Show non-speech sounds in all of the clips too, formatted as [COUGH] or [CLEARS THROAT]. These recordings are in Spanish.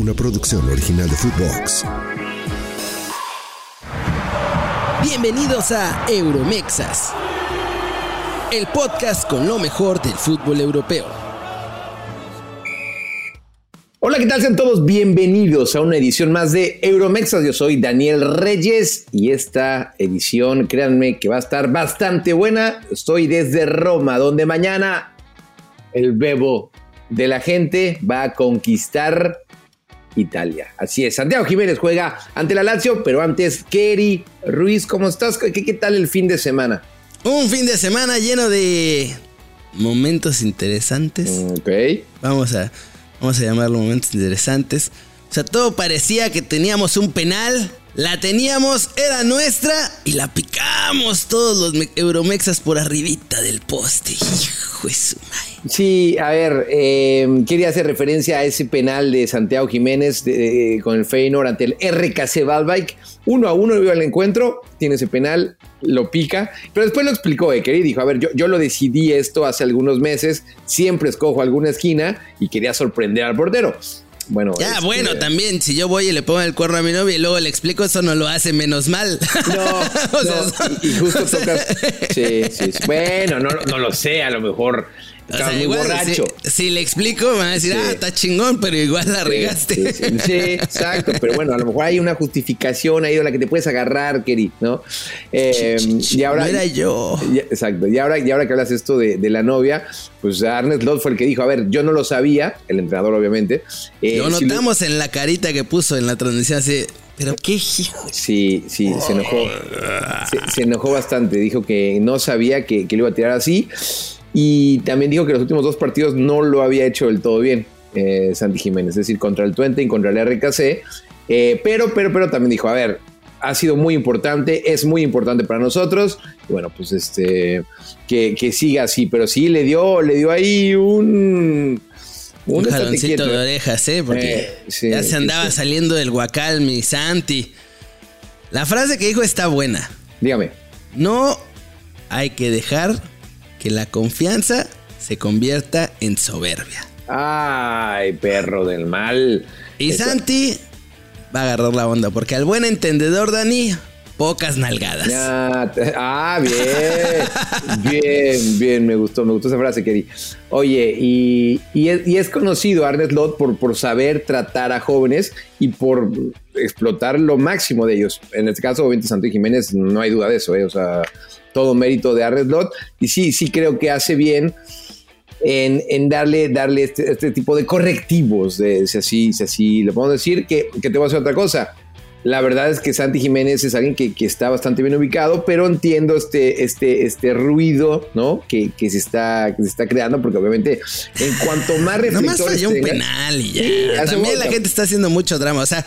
una producción original de Footbox. Bienvenidos a Euromexas, el podcast con lo mejor del fútbol europeo. Hola, ¿qué tal? Sean todos bienvenidos a una edición más de Euromexas. Yo soy Daniel Reyes y esta edición, créanme que va a estar bastante buena. Estoy desde Roma, donde mañana el bebo de la gente va a conquistar Italia. Así es, Santiago Jiménez juega ante la Lazio, pero antes, Kerry Ruiz, ¿cómo estás? ¿Qué, ¿Qué, tal el fin de semana? Un fin de semana lleno de momentos interesantes. Ok. Vamos a, vamos a llamarlo momentos interesantes. O sea, todo parecía que teníamos un penal. La teníamos, era nuestra y la picamos todos los euromexas por arribita del poste. Hijo de su madre. Sí, a ver, eh, quería hacer referencia a ese penal de Santiago Jiménez con el Feyenoord ante el RKC Valbike. Uno a uno vio el encuentro, tiene ese penal, lo pica, pero después lo explicó Eker dijo, a ver, yo, yo lo decidí esto hace algunos meses, siempre escojo alguna esquina y quería sorprender al portero. Bueno, ya, este... bueno, también, si yo voy y le pongo el cuerno a mi novia y luego le explico, eso no lo hace menos mal. No, [LAUGHS] o sea, no y, y, justo [LAUGHS] tocas. Sí, sí, sí. Bueno, no, no lo sé, a lo mejor. O sea, muy igual, borracho. Si, si, le explico, me van a decir, sí. ah, está chingón, pero igual la regaste. Sí, exacto. Pero bueno, a lo mejor hay una justificación ahí de la que te puedes agarrar, Keri, ¿no? Eh, y ahora. No era yo. Ya, exacto. Y ahora, y ahora que hablas esto de, de, la novia, pues Arnes Lott fue el que dijo, a ver, yo no lo sabía, el entrenador, obviamente. Eh, lo notamos si lo... en la carita que puso en la transmisión así. Pero qué hijo. Sí, sí, se enojó. Se, se, enojó bastante. Dijo que no sabía que, que lo iba a tirar así. Y también dijo que los últimos dos partidos no lo había hecho del todo bien eh, Santi Jiménez, es decir, contra el Twente y contra el RKC. Eh, pero, pero, pero también dijo, a ver, ha sido muy importante, es muy importante para nosotros. Y bueno, pues este, que, que, siga así, pero sí le dio, le dio ahí un... Un, un jaloncito de orejas, ¿eh? Porque eh, sí, ya se andaba sí, saliendo del guacal, mi Santi. La frase que dijo está buena. Dígame. No hay que dejar que la confianza se convierta en soberbia. Ay, perro del mal. Y. Santi va a agarrar la onda, porque al buen entendedor, Dani, pocas nalgadas. Ah, bien. [LAUGHS] bien, bien, me gustó, me gustó esa frase que di. Oye, y, y, es, y, es, conocido Arnes Lot por, por saber tratar a jóvenes y por explotar lo máximo de ellos. En este caso, obviamente, Santi Jiménez, no hay duda de eso, ¿eh? O sea, todo mérito de Arnes Lot. Y sí, sí creo que hace bien en, en darle, darle este, este, tipo de correctivos, de, si, así, si así lo podemos decir, que, que te voy a decir otra cosa. La verdad es que Santi Jiménez es alguien que, que, está bastante bien ubicado, pero entiendo este, este, este ruido ¿no? que, que, se está, que se está creando, porque obviamente en cuanto más reflectores [LAUGHS] Nomás falló un penal y ya. Sí, También la gente está haciendo mucho drama. O sea,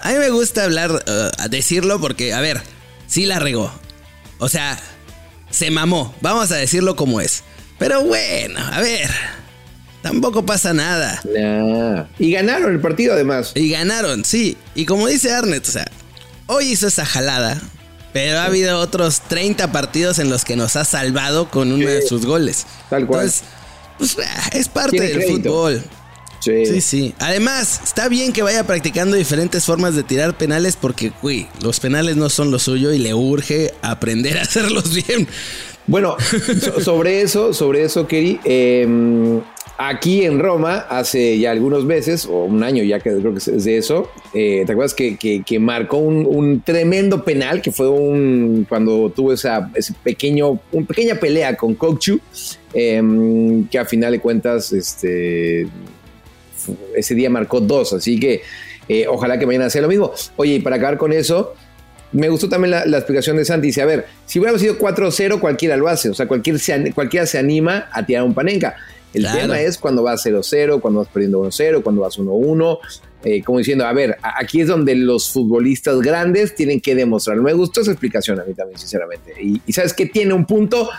a mí me gusta hablar, uh, decirlo, porque, a ver, sí la regó. O sea, se mamó. Vamos a decirlo como es. Pero bueno, a ver. Tampoco pasa nada. Nah. Y ganaron el partido además. Y ganaron, sí. Y como dice Arnett, o sea, hoy hizo esa jalada. Pero ha habido otros 30 partidos en los que nos ha salvado con uno de sus goles. Tal cual. Entonces, pues, es parte del crédito. fútbol. Sí. sí, sí. Además, está bien que vaya practicando diferentes formas de tirar penales porque, uy, los penales no son lo suyo y le urge aprender a [LAUGHS] hacerlos bien. Bueno, so sobre eso, sobre eso, Keri, eh, aquí en Roma, hace ya algunos meses, o un año ya que creo que es de eso, eh, ¿te acuerdas que, que, que marcó un, un, tremendo penal que fue un cuando tuvo esa ese pequeño, una pequeña pelea con Kokchu, eh, que a final de cuentas, este, ese día marcó dos, así que eh, ojalá que mañana sea lo mismo. Oye, y para acabar con eso, me gustó también la, la, explicación de Santi. Dice, a ver, si hubiera sido 4-0, cualquiera lo hace. O sea, cualquier se, cualquiera se anima a tirar un panenca. El claro. tema es cuando vas 0-0, cuando vas perdiendo 1-0, cuando vas 1-1. Eh, como diciendo, a ver, aquí es donde los futbolistas grandes tienen que demostrar. Me gustó esa explicación a mí también, sinceramente. Y, y sabes que tiene un punto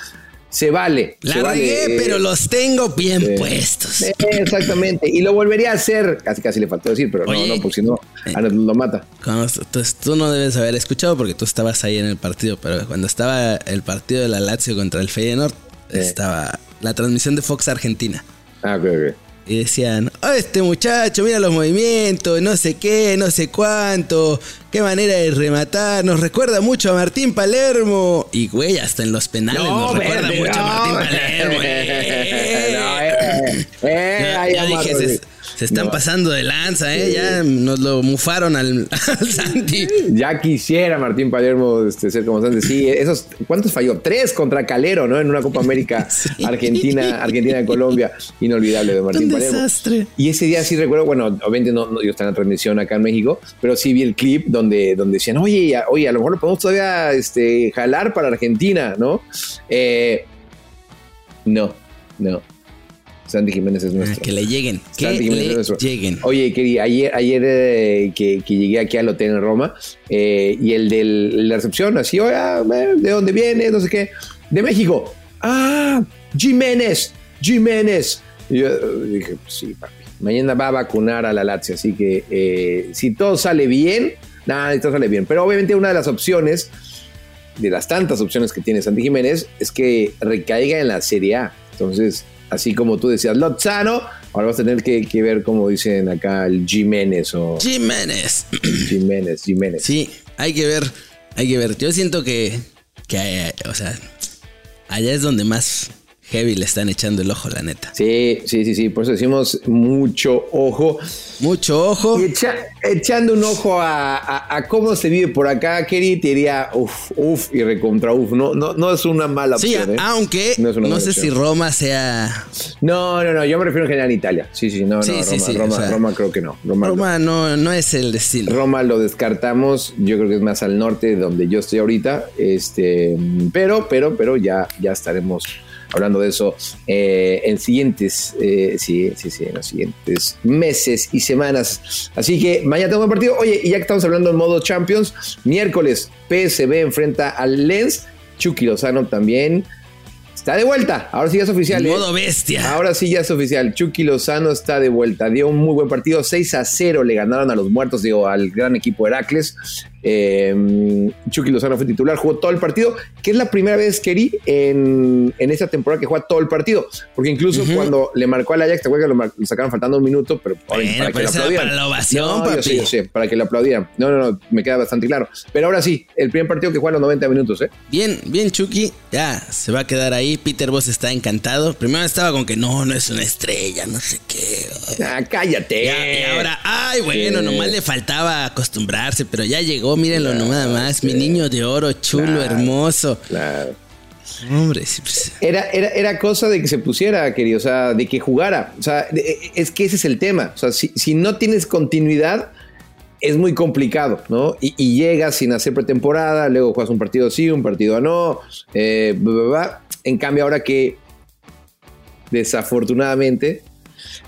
se vale. La se regué, vale, pero los tengo bien eh, puestos. Eh, exactamente. Y lo volvería a hacer. Casi casi le faltó decir, pero Oye, no, no, porque si no, eh, lo mata. Cuando, entonces, tú no debes haber escuchado porque tú estabas ahí en el partido, pero cuando estaba el partido de la Lazio contra el Feyenoord, eh. estaba la transmisión de Fox Argentina. Ah, ok, ok. Y decían, oh, este muchacho, mira los movimientos, no sé qué, no sé cuánto, qué manera de rematar, nos recuerda mucho a Martín Palermo. Y güey, hasta en los penales nos recuerda mucho a Martín Palermo. [LAUGHS] ya, dije, se están pasando de lanza, ¿eh? Ya nos lo mufaron [LAUGHS] al, Santi. Ya quisiera Martín Palermo este, ser como Santi. Sí, esos, ¿cuántos falló? Tres contra Calero, ¿no? En una Copa América [LAUGHS] Argentina, Argentina de Colombia. Inolvidable de Martín Un Palermo. Desastre. Y ese día sí recuerdo, bueno, obviamente no, yo estaba en la transmisión acá en México, pero sí vi el clip donde, donde decían, oye, oye, a lo mejor lo podemos todavía este, jalar para Argentina, ¿no? Eh, no, no. Santi Jiménez es ah, nuestro. que le lleguen. que le lleguen. Oye, quería, ayer, ayer eh, que, llegué aquí al hotel en Roma eh, y el de la recepción, así, oye, ah, ¿de dónde viene? No sé qué. De México. Ah, Jiménez, Jiménez. Y yo dije, pues sí, papi. Mañana va a vacunar a la Lazio, así que eh, si todo sale bien, nada, todo sale bien. Pero obviamente una de las opciones, de las tantas opciones que tiene Santi Jiménez, es que recaiga en la Serie A. Entonces, así como tú decías, Lozano, ahora vas a tener que, ver como dicen acá el Jiménez o... Jiménez. [CLEARS THROAT] Jiménez, Jiménez. Sí, hay que ver, hay que ver. Yo siento que, que o sea, allá es donde más heavy le están echando el ojo, la neta. Sí, sí, sí, sí. Por eso decimos mucho ojo. Mucho ojo. Y echando un ojo a, cómo se vive por acá, Kerry, te diría uff, uff y recontra uff. No, no, no es una mala opción. Sí, ¿eh? aunque no, sé si Roma sea. No, no, no. Yo me refiero en general a Italia. Sí, sí, no, no. Roma, Roma, creo que no. Roma, no, no es el destino. Roma lo descartamos. Yo creo que es más al norte, donde yo estoy ahorita. Este, pero, pero, pero ya, ya estaremos hablando de eso eh, en siguientes, eh, sí, sí, sí, en los siguientes meses y semanas. Así que mañana tengo un partido. Oye, y ya que estamos hablando en modo Champions, miércoles PSB enfrenta al Lens, Chucky Lozano también. Está de vuelta, ahora sí ya es oficial. ¿eh? modo bestia. Ahora sí ya es oficial. Chucky Lozano está de vuelta. Dio un muy buen partido. 6 a 0 le ganaron a los muertos, digo, al gran equipo Heracles. Eh, Chucky Lozano fue titular, jugó todo el partido, que es la primera vez, que en, en esta temporada que juega todo el partido. Porque incluso cuando le marcó al Ajax, te acuerdas que lo, sacaron faltando un minuto, pero para que lo aplaudieran. Para la ovación, no, sí, para que lo aplaudieran. No, no, no, me queda bastante claro. Pero ahora sí, el primer partido que juega los 90 minutos, ¿eh? Bien, bien, Chucky, ya se va a quedar ahí. Peter Boss está encantado. Primero estaba con que no, no es una estrella, no sé qué. Ah, cállate. y ahora, ay, bueno, nomás le faltaba acostumbrarse, pero ya llegó mírenlo nomás más. Mi niño de oro, chulo, hermoso. Claro. Hombre, pues. era, era, era, cosa de que se pusiera, querido, o sea, de que jugara. O sea, es que ese es el tema. O sea, si, no tienes continuidad, es muy complicado, ¿no? Y, llegas sin hacer pretemporada, luego juegas un partido sí, un partido no. Eh, en cambio, ahora que desafortunadamente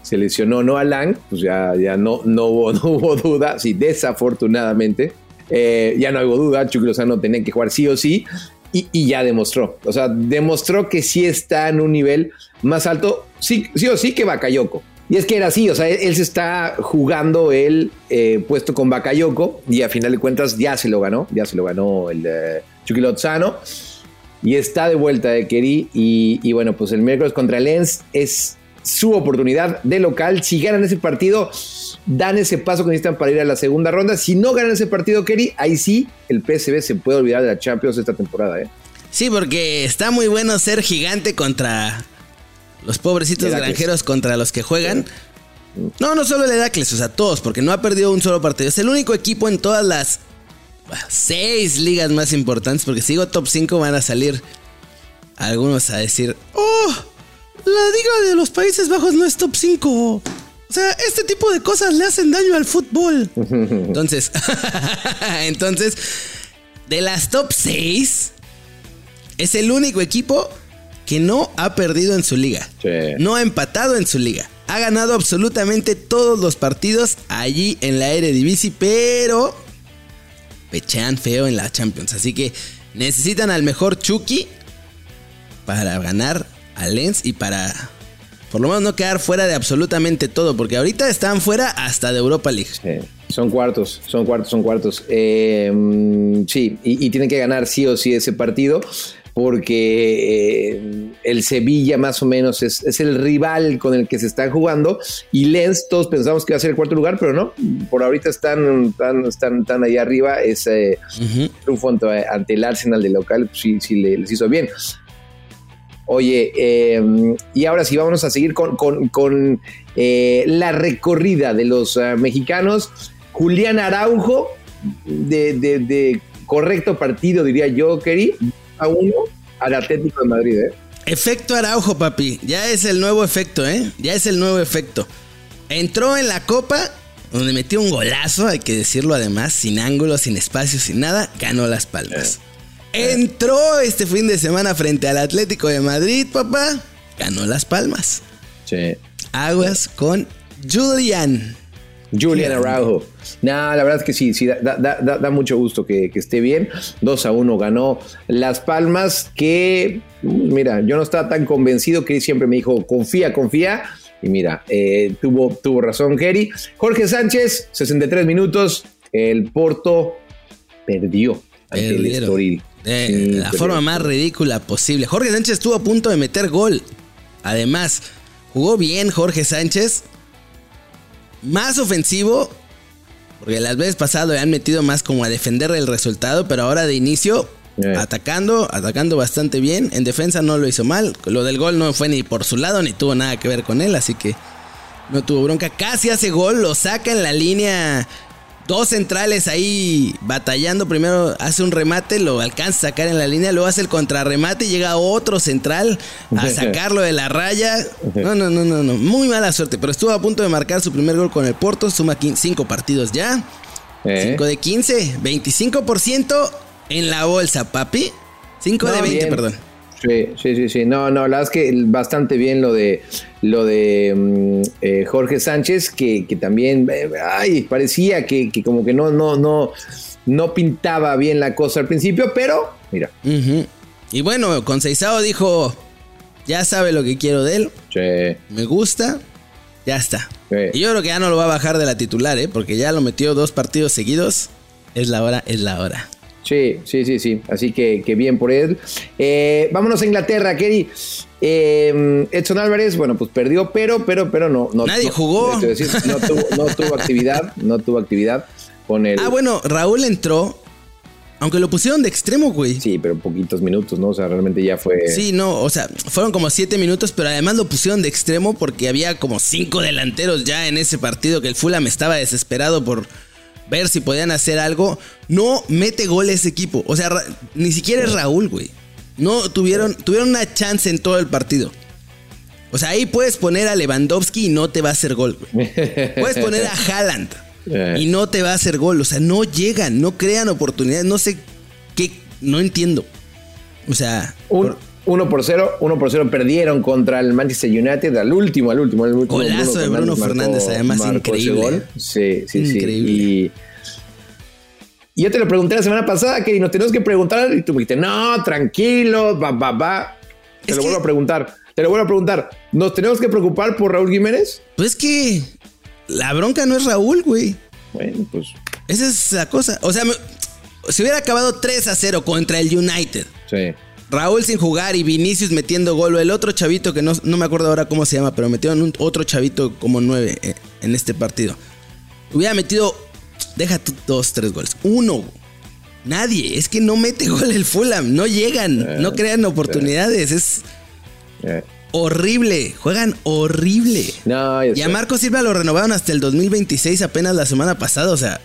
se lesionó no Alan, pues ya, ya no, no, hubo, [LAUGHS] no hubo duda, sí, desafortunadamente eh, ya no hago duda, Chucky tenía que jugar sí o sí. Y, ya demostró. O sea, demostró que sí está en un nivel más alto, sí, sí o sí que Bakayoko. Y es que era así, o sea, él, se está jugando el eh, puesto con Bakayoko y a final de cuentas ya se lo ganó, ya se lo ganó el eh, Chucky. Y está de vuelta de Kerry. Y, y, bueno, pues el miércoles contra Lens es su oportunidad de local. Si ganan ese partido, dan ese paso que necesitan para ir a la segunda ronda. Si no ganan ese partido, Kerry, ahí sí el PSV se puede olvidar de la Champions esta temporada. ¿eh? Sí, porque está muy bueno ser gigante contra los pobrecitos granjeros contra los que juegan. No, no solo el Heracles, o sea, todos, porque no ha perdido un solo partido. Es el único equipo en todas las seis ligas más importantes, porque si digo top 5 van a salir algunos a decir, oh, la liga de los Países Bajos no es top 5. O sea, este tipo de cosas le hacen daño al fútbol. [LAUGHS] Entonces, [LAUGHS] entonces, de las top 6, es el único equipo que no ha perdido en su liga. No ha empatado en su liga. Ha ganado absolutamente todos los partidos allí en la Eredivisie, pero pechean feo en la Champions. Así que necesitan al mejor Chucky para ganar a Lens y para por lo menos no quedar fuera de absolutamente todo, porque ahorita están fuera hasta de Europa League. son cuartos, son cuartos, son cuartos. Eh, sí, y, tienen que ganar sí o sí ese partido. Porque eh, el Sevilla más o menos es, el rival con el que se están jugando y Lens todos pensamos que va a ser el cuarto lugar, pero no, por ahorita están tan están, tan ahí arriba, ese triunfo ante, el Arsenal de local, pues sí, sí les hizo bien. Oye, em, y ahora sí, vámonos a seguir con, eh, la recorrida de los eh, mexicanos. Julián Araujo, de, correcto partido, diría yo, Keri, a uno al Atlético de Madrid, ¿eh? Efecto Araujo, papi. Ya es el nuevo efecto, ¿eh? Ya es el nuevo efecto. Entró en la copa, donde metió un golazo, hay que decirlo además, sin ángulo, sin espacio, sin nada, ganó las palmas. Eh. Entró este fin de semana frente al Atlético de Madrid, papá, ganó las palmas. Sí. Aguas con Julian. Julian Araujo. Nah, la verdad es que sí, sí, da, mucho gusto que, esté bien. 2 a 1 ganó Las Palmas, que, mira, yo no estaba tan convencido que siempre me dijo, confía, confía. Y mira, eh, tuvo, tuvo razón Gary. Jorge Sánchez, 63 minutos. El Porto perdió ante el Estoril. De la forma más ridícula posible. Jorge Sánchez estuvo a punto de meter gol. Además, jugó bien Jorge Sánchez más ofensivo, porque las veces pasadas le han metido más como a defender el resultado, pero ahora de inicio atacando, atacando bastante bien. En defensa no lo hizo mal. Lo del gol no fue ni por su lado ni tuvo nada que ver con él, así que no tuvo bronca. Casi hace gol, lo saca en la línea Dos centrales ahí batallando. Primero hace un remate, lo alcanza a sacar en la línea. Luego hace el contrarremate y llega otro central a [LAUGHS] sacarlo de la raya. [LAUGHS] No, no, no, no, no. Muy mala suerte. Pero estuvo a punto de marcar su primer gol con el Porto. Suma cinco partidos ya. 5 eh. de 15. 25% en la bolsa, papi. 5 de 20, perdón. Sí, sí, sí, sí. No, no, la verdad es que bastante bien lo de lo de mm, eh, Jorge Sánchez, que, también eh, ay, parecía que, como que no, no, no, no pintaba bien la cosa al principio, pero mira. Y bueno, con dijo, ya sabe lo que quiero de él. Sí. Me gusta. Ya está. Y yo creo que ya no lo va a bajar de la titular, ¿eh? porque ya lo metió dos partidos seguidos. Es la hora, es la hora. Sí, sí, sí, sí. Así que, bien por él. Eh, vámonos a Inglaterra, Kerry. Eh, Edson Álvarez, bueno, pues perdió, pero, pero, pero no. no Nadie jugó. no, tuvo, actividad, no tuvo actividad con él. Ah, bueno, Raúl entró. Aunque lo pusieron de extremo, güey. Sí, pero poquitos minutos, ¿no? O sea, realmente ya fue. Sí, no, o sea, fueron como siete minutos, pero además lo pusieron de extremo porque había como cinco delanteros ya en ese partido que el Fulham estaba desesperado por ver si podían hacer algo. No mete gol ese equipo. O sea, ni siquiera es Raúl, güey. No tuvieron, tuvieron una chance en todo el partido. O sea, ahí puedes poner a Lewandowski y no te va a hacer gol, güey. [LAUGHS] Puedes poner a Haaland y no te va a hacer gol. O sea, no llegan, no crean oportunidades. No sé qué, no entiendo. O sea, 1 por 0, 1 por 0 perdieron contra el Manchester United al último, al último, al último. Golazo de Bruno Fernández, además increíble. Sí, sí, increíble. sí. Y, yo te lo pregunté la semana pasada, que nos tenemos que preguntar, y tú me dijiste, no, tranquilo, va, va, va. Te lo vuelvo a preguntar, te lo vuelvo a preguntar. ¿Nos tenemos que preocupar por Raúl Jiménez? Pues es que la bronca no es Raúl, güey. Bueno, pues. Esa es la cosa. O sea, si hubiera acabado 3 a 0 contra el United. Sí Raúl sin jugar y Vinicius metiendo gol. El otro chavito que no, me acuerdo ahora cómo se llama, pero metieron un, otro chavito como nueve eh, en este partido. Hubiera metido, deja tú dos, tres goles. Uno. Nadie. Es que no mete gol el Fulham. No llegan. Eh, no crean oportunidades. Es eh. horrible. Juegan horrible. y a Marco Silva lo renovaron hasta el 2026 apenas la semana pasada. O sea,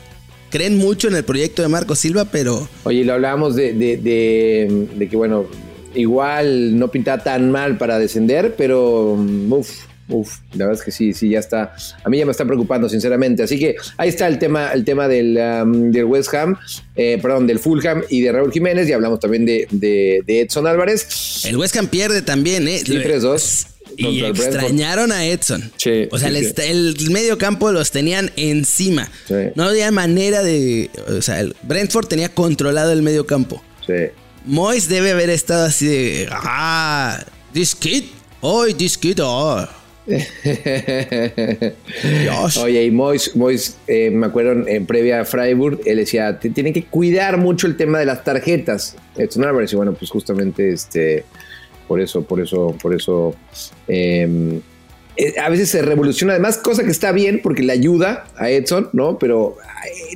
creen mucho en el proyecto de Marco Silva, pero... Oye, lo hablábamos de, de, que, bueno, igual no pintaba tan mal para descender, pero mm, uff, uff, la verdad es que sí, sí, ya está. A mí ya me está preocupando, sinceramente. Así que ahí está el tema, el tema del, um, del West Ham, eh, perdón, del Fulham y de Raúl Jiménez. Y hablamos también de, de, Edson Álvarez. El West Ham pierde también, ¿eh? Sí, 3-2. Y extrañaron a Edson. o sea, el, medio campo los tenían encima. No había manera de. O sea, el Brentford tenía controlado el medio campo. Sí. Moyes debe haber estado así de. Ah, this kid. Oh, this kid. Oh. [LAUGHS] Oye, y Mois, Mois eh, me acuerdo en previa a Freiburg, él decía, tienen que cuidar mucho el tema de las tarjetas. Edson Álvarez, y bueno, pues justamente este, por eso, por eso, por eso... Em, eh, a veces se revoluciona, además, cosa que está bien porque le ayuda a Edson, ¿no? Pero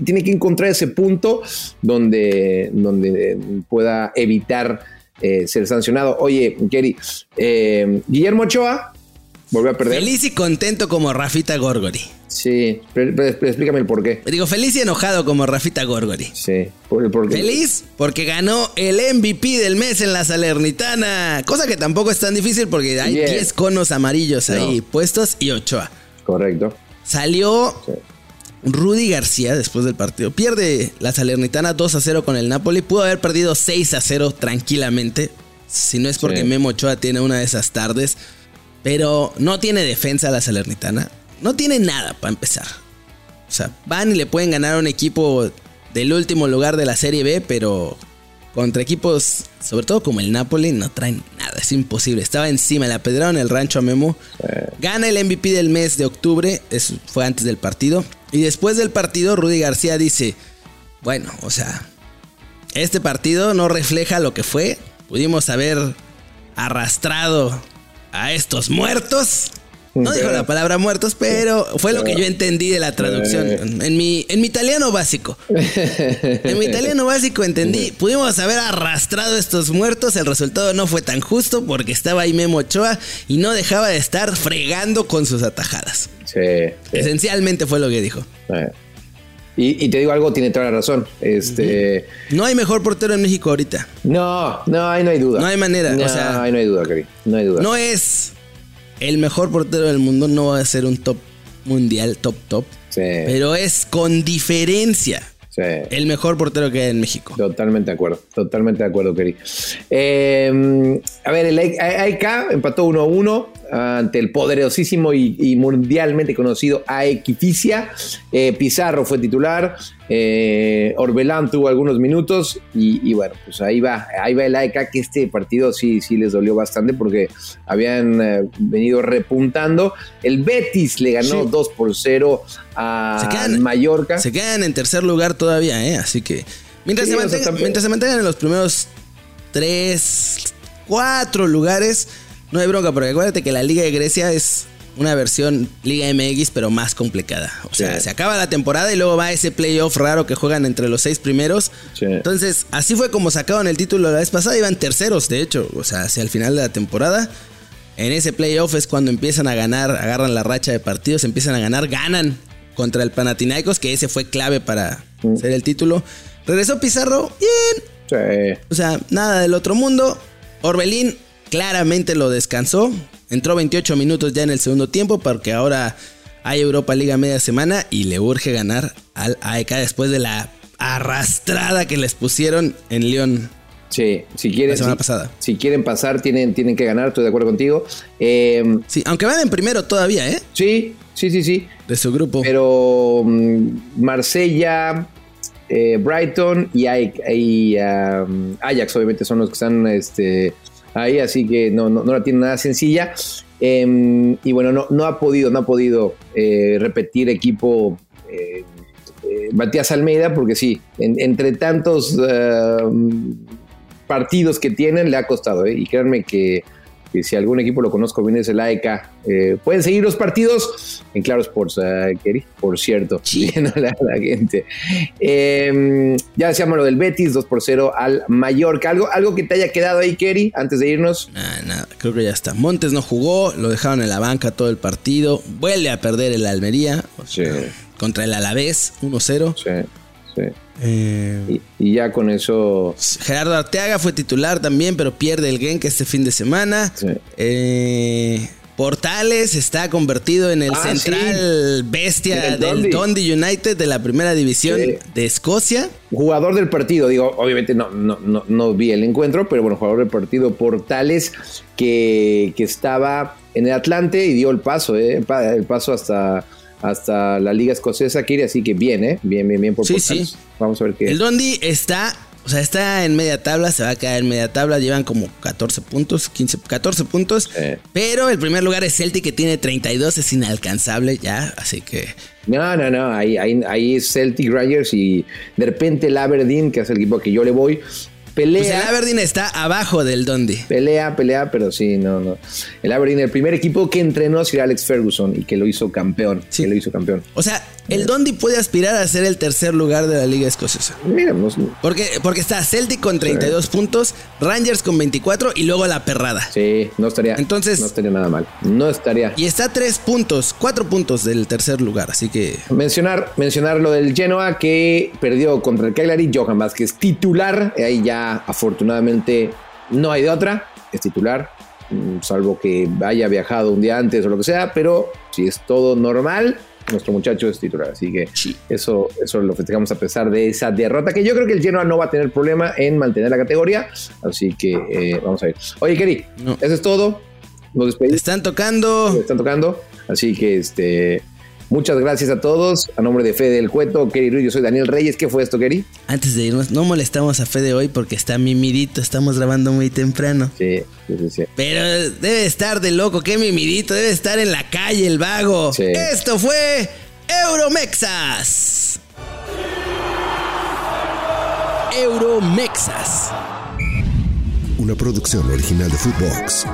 tiene que encontrar ese punto donde, donde pueda evitar eh, ser sancionado. Oye, Kerry, Guillermo Ochoa volvió a perder. Feliz y contento como Rafita Gorgori. Sí, pero, explícame el por qué. Digo, feliz y enojado como Rafita Gorgori. Sí, por qué. Feliz porque ganó el MVP del mes en la Salernitana. Cosa que tampoco es tan difícil porque hay 10 conos amarillos ahí puestos y Ochoa. Correcto. Salió Rudy García después del partido. Pierde la Salernitana 2 a 0 con el Napoli. Pudo haber perdido 6 a 0 tranquilamente. Si no es porque Memo Ochoa tiene una de esas tardes. Pero no tiene defensa la Salernitana no tiene nada para empezar. O sea, van y le pueden ganar a un equipo del último lugar de la Serie B, pero contra equipos, sobre todo como el Napoli, no traen nada. Es imposible. Estaba encima, le apedraron el rancho a Memo. Gana el MVP del mes de octubre, eso fue antes del partido. Y después del partido, Rudy García dice, bueno, o sea, este partido no refleja lo que fue. Pudimos haber arrastrado a estos muertos no dijo la palabra muertos, pero fue lo que yo entendí de la traducción. En mi, en mi italiano básico. En mi italiano básico entendí. Pudimos haber arrastrado estos muertos. El resultado no fue tan justo porque estaba ahí Memo Ochoa y no dejaba de estar fregando con sus atajadas. Sí. Esencialmente fue lo que dijo. Y, te digo algo, tiene toda la razón. Este. No hay mejor portero en México ahorita. No, no, ahí no hay duda. No hay manera. No, o sea, ahí no hay duda, Kevin. No hay duda. No es el mejor portero del mundo no va a ser un top mundial, top, top. Sí. Pero es con diferencia. Sí. El mejor portero que hay en México. Totalmente de acuerdo, totalmente de acuerdo, Keri. Eh, a ver, el AIK empató 1-1 ante el poderosísimo y, mundialmente conocido Aequificia. Eh, Pizarro fue titular, eh, Orbelán tuvo algunos minutos y, bueno, pues ahí va, ahí va el AEK que este partido sí, sí les dolió bastante porque habían eh, venido repuntando. El Betis le ganó 2 por 0 a Mallorca. Se quedan en tercer lugar todavía, ¿eh? así que mientras, se, mientras se mantengan en los primeros 3, 4 lugares no hay bronca, porque acuérdate que la Liga de Grecia es una versión Liga MX, pero más complicada. O sea, se acaba la temporada y luego va ese playoff raro que juegan entre los seis primeros. Entonces, así fue como sacaron el título la vez pasada. Iban terceros, de hecho. O sea, hacia el final de la temporada. En ese playoff es cuando empiezan a ganar, agarran la racha de partidos, empiezan a ganar, ganan contra el Panathinaikos, que ese fue clave para mm. ser el título. Regresó Pizarro, bien. O sea, nada del otro mundo. Orbelín claramente lo descansó. Entró 28 minutos ya en el segundo tiempo porque ahora hay Europa Liga media semana y le urge ganar al AEK después de la arrastrada que les pusieron en León. Sí, si quieren, la semana pasada. si quieren pasar, tienen, tienen que ganar, estoy de acuerdo contigo. Em, sí, aunque van en primero todavía, ¿eh? Sí, sí, sí, sí. De su grupo. Pero mm, Marsella, eh, Brighton y, Ajax, obviamente, son los que están este, ahí, así que no, no, la tiene nada sencilla. Em, y bueno, no, no ha podido, no ha podido eh, repetir equipo eh, eh, Matías Almeida, porque sí, entre tantos partidos que tienen, le ha costado. Y créanme que que si algún equipo lo conozco bien es el AEK. Eh, pueden seguir los partidos en Claro Sports, uh, por cierto, [LAUGHS] la, gente. Em, ya decíamos lo del Betis, 2 por 0 al Mallorca. ¿Algo, ¿Algo que te haya quedado ahí, Kerry, antes de irnos? Nada, nada, creo que ya está. Montes no jugó, lo dejaron en la banca todo el partido. Vuelve a perder el Almería contra el Alavés, 1-0. Sí. Eh, y, ya con eso. Gerardo Arteaga fue titular también, pero pierde el Genk este fin de semana. Eh, Portales está convertido en el ah, central bestia del Dundee United de la primera división de Escocia. Jugador del partido, digo, obviamente no, no, no, vi el encuentro, pero bueno, jugador del partido Portales que, que estaba en el Atlante y dio el paso, eh, el paso hasta hasta la liga escocesa, Kiri, así que bien, ¿eh? Bien, bien, bien por sí, sí. Vamos a ver qué. El Dundee está O sea, está en media tabla, se va a quedar en media tabla. Llevan como 14 puntos, 15, 14 puntos. Pero el primer lugar es Celtic, que tiene 32, es inalcanzable ya. Así que. No, no, no. Ahí, ahí, ahí es Celtic Rangers y de repente el Aberdeen, que es el equipo que yo le voy, Pelea. Pues el Aberdeen está abajo del Dundee. Pelea, pelea, pero sí, no, no. El Aberdeen, el primer equipo que entrenó Sir Alex Ferguson y que lo hizo campeón. Sí. Que lo hizo campeón. O sea, el Dundee puede aspirar a ser el tercer lugar de la Liga Escocesa. Miremos. Porque, porque está Celtic con 32 puntos, Rangers con 24 y luego la perrada. Sí, no estaría. Entonces. No estaría nada mal. No estaría. Y está a 3 puntos, 4 puntos del tercer lugar. Así que. Mencionar, mencionar lo del Genoa que perdió contra el Cagliari. Johan Vázquez titular. Ahí ya afortunadamente no hay de otra, es titular, mm, salvo que haya viajado un día antes o lo que sea, pero si es todo normal, nuestro muchacho es titular. Así que eso, eso lo festejamos a pesar de esa derrota, que yo creo que el Genoa no va a tener problema en mantener la categoría. Así que eh, vamos a ver. Oye, Keri, eso es todo. Nos despedimos. están tocando. están tocando. Así que este. Muchas gracias a todos. A nombre de Fede del Cueto, Kerry Ruiz, yo soy Daniel Reyes. ¿Qué fue esto, Kerry? Antes de irnos, no molestamos a Fede hoy porque está mimidito. Estamos grabando muy temprano. Sí, sí, sí. Pero debe estar de loco. Qué mimidito. Debe estar en la calle el vago. Esto fue Euromexas. Euromexas. Una producción original de Footbox.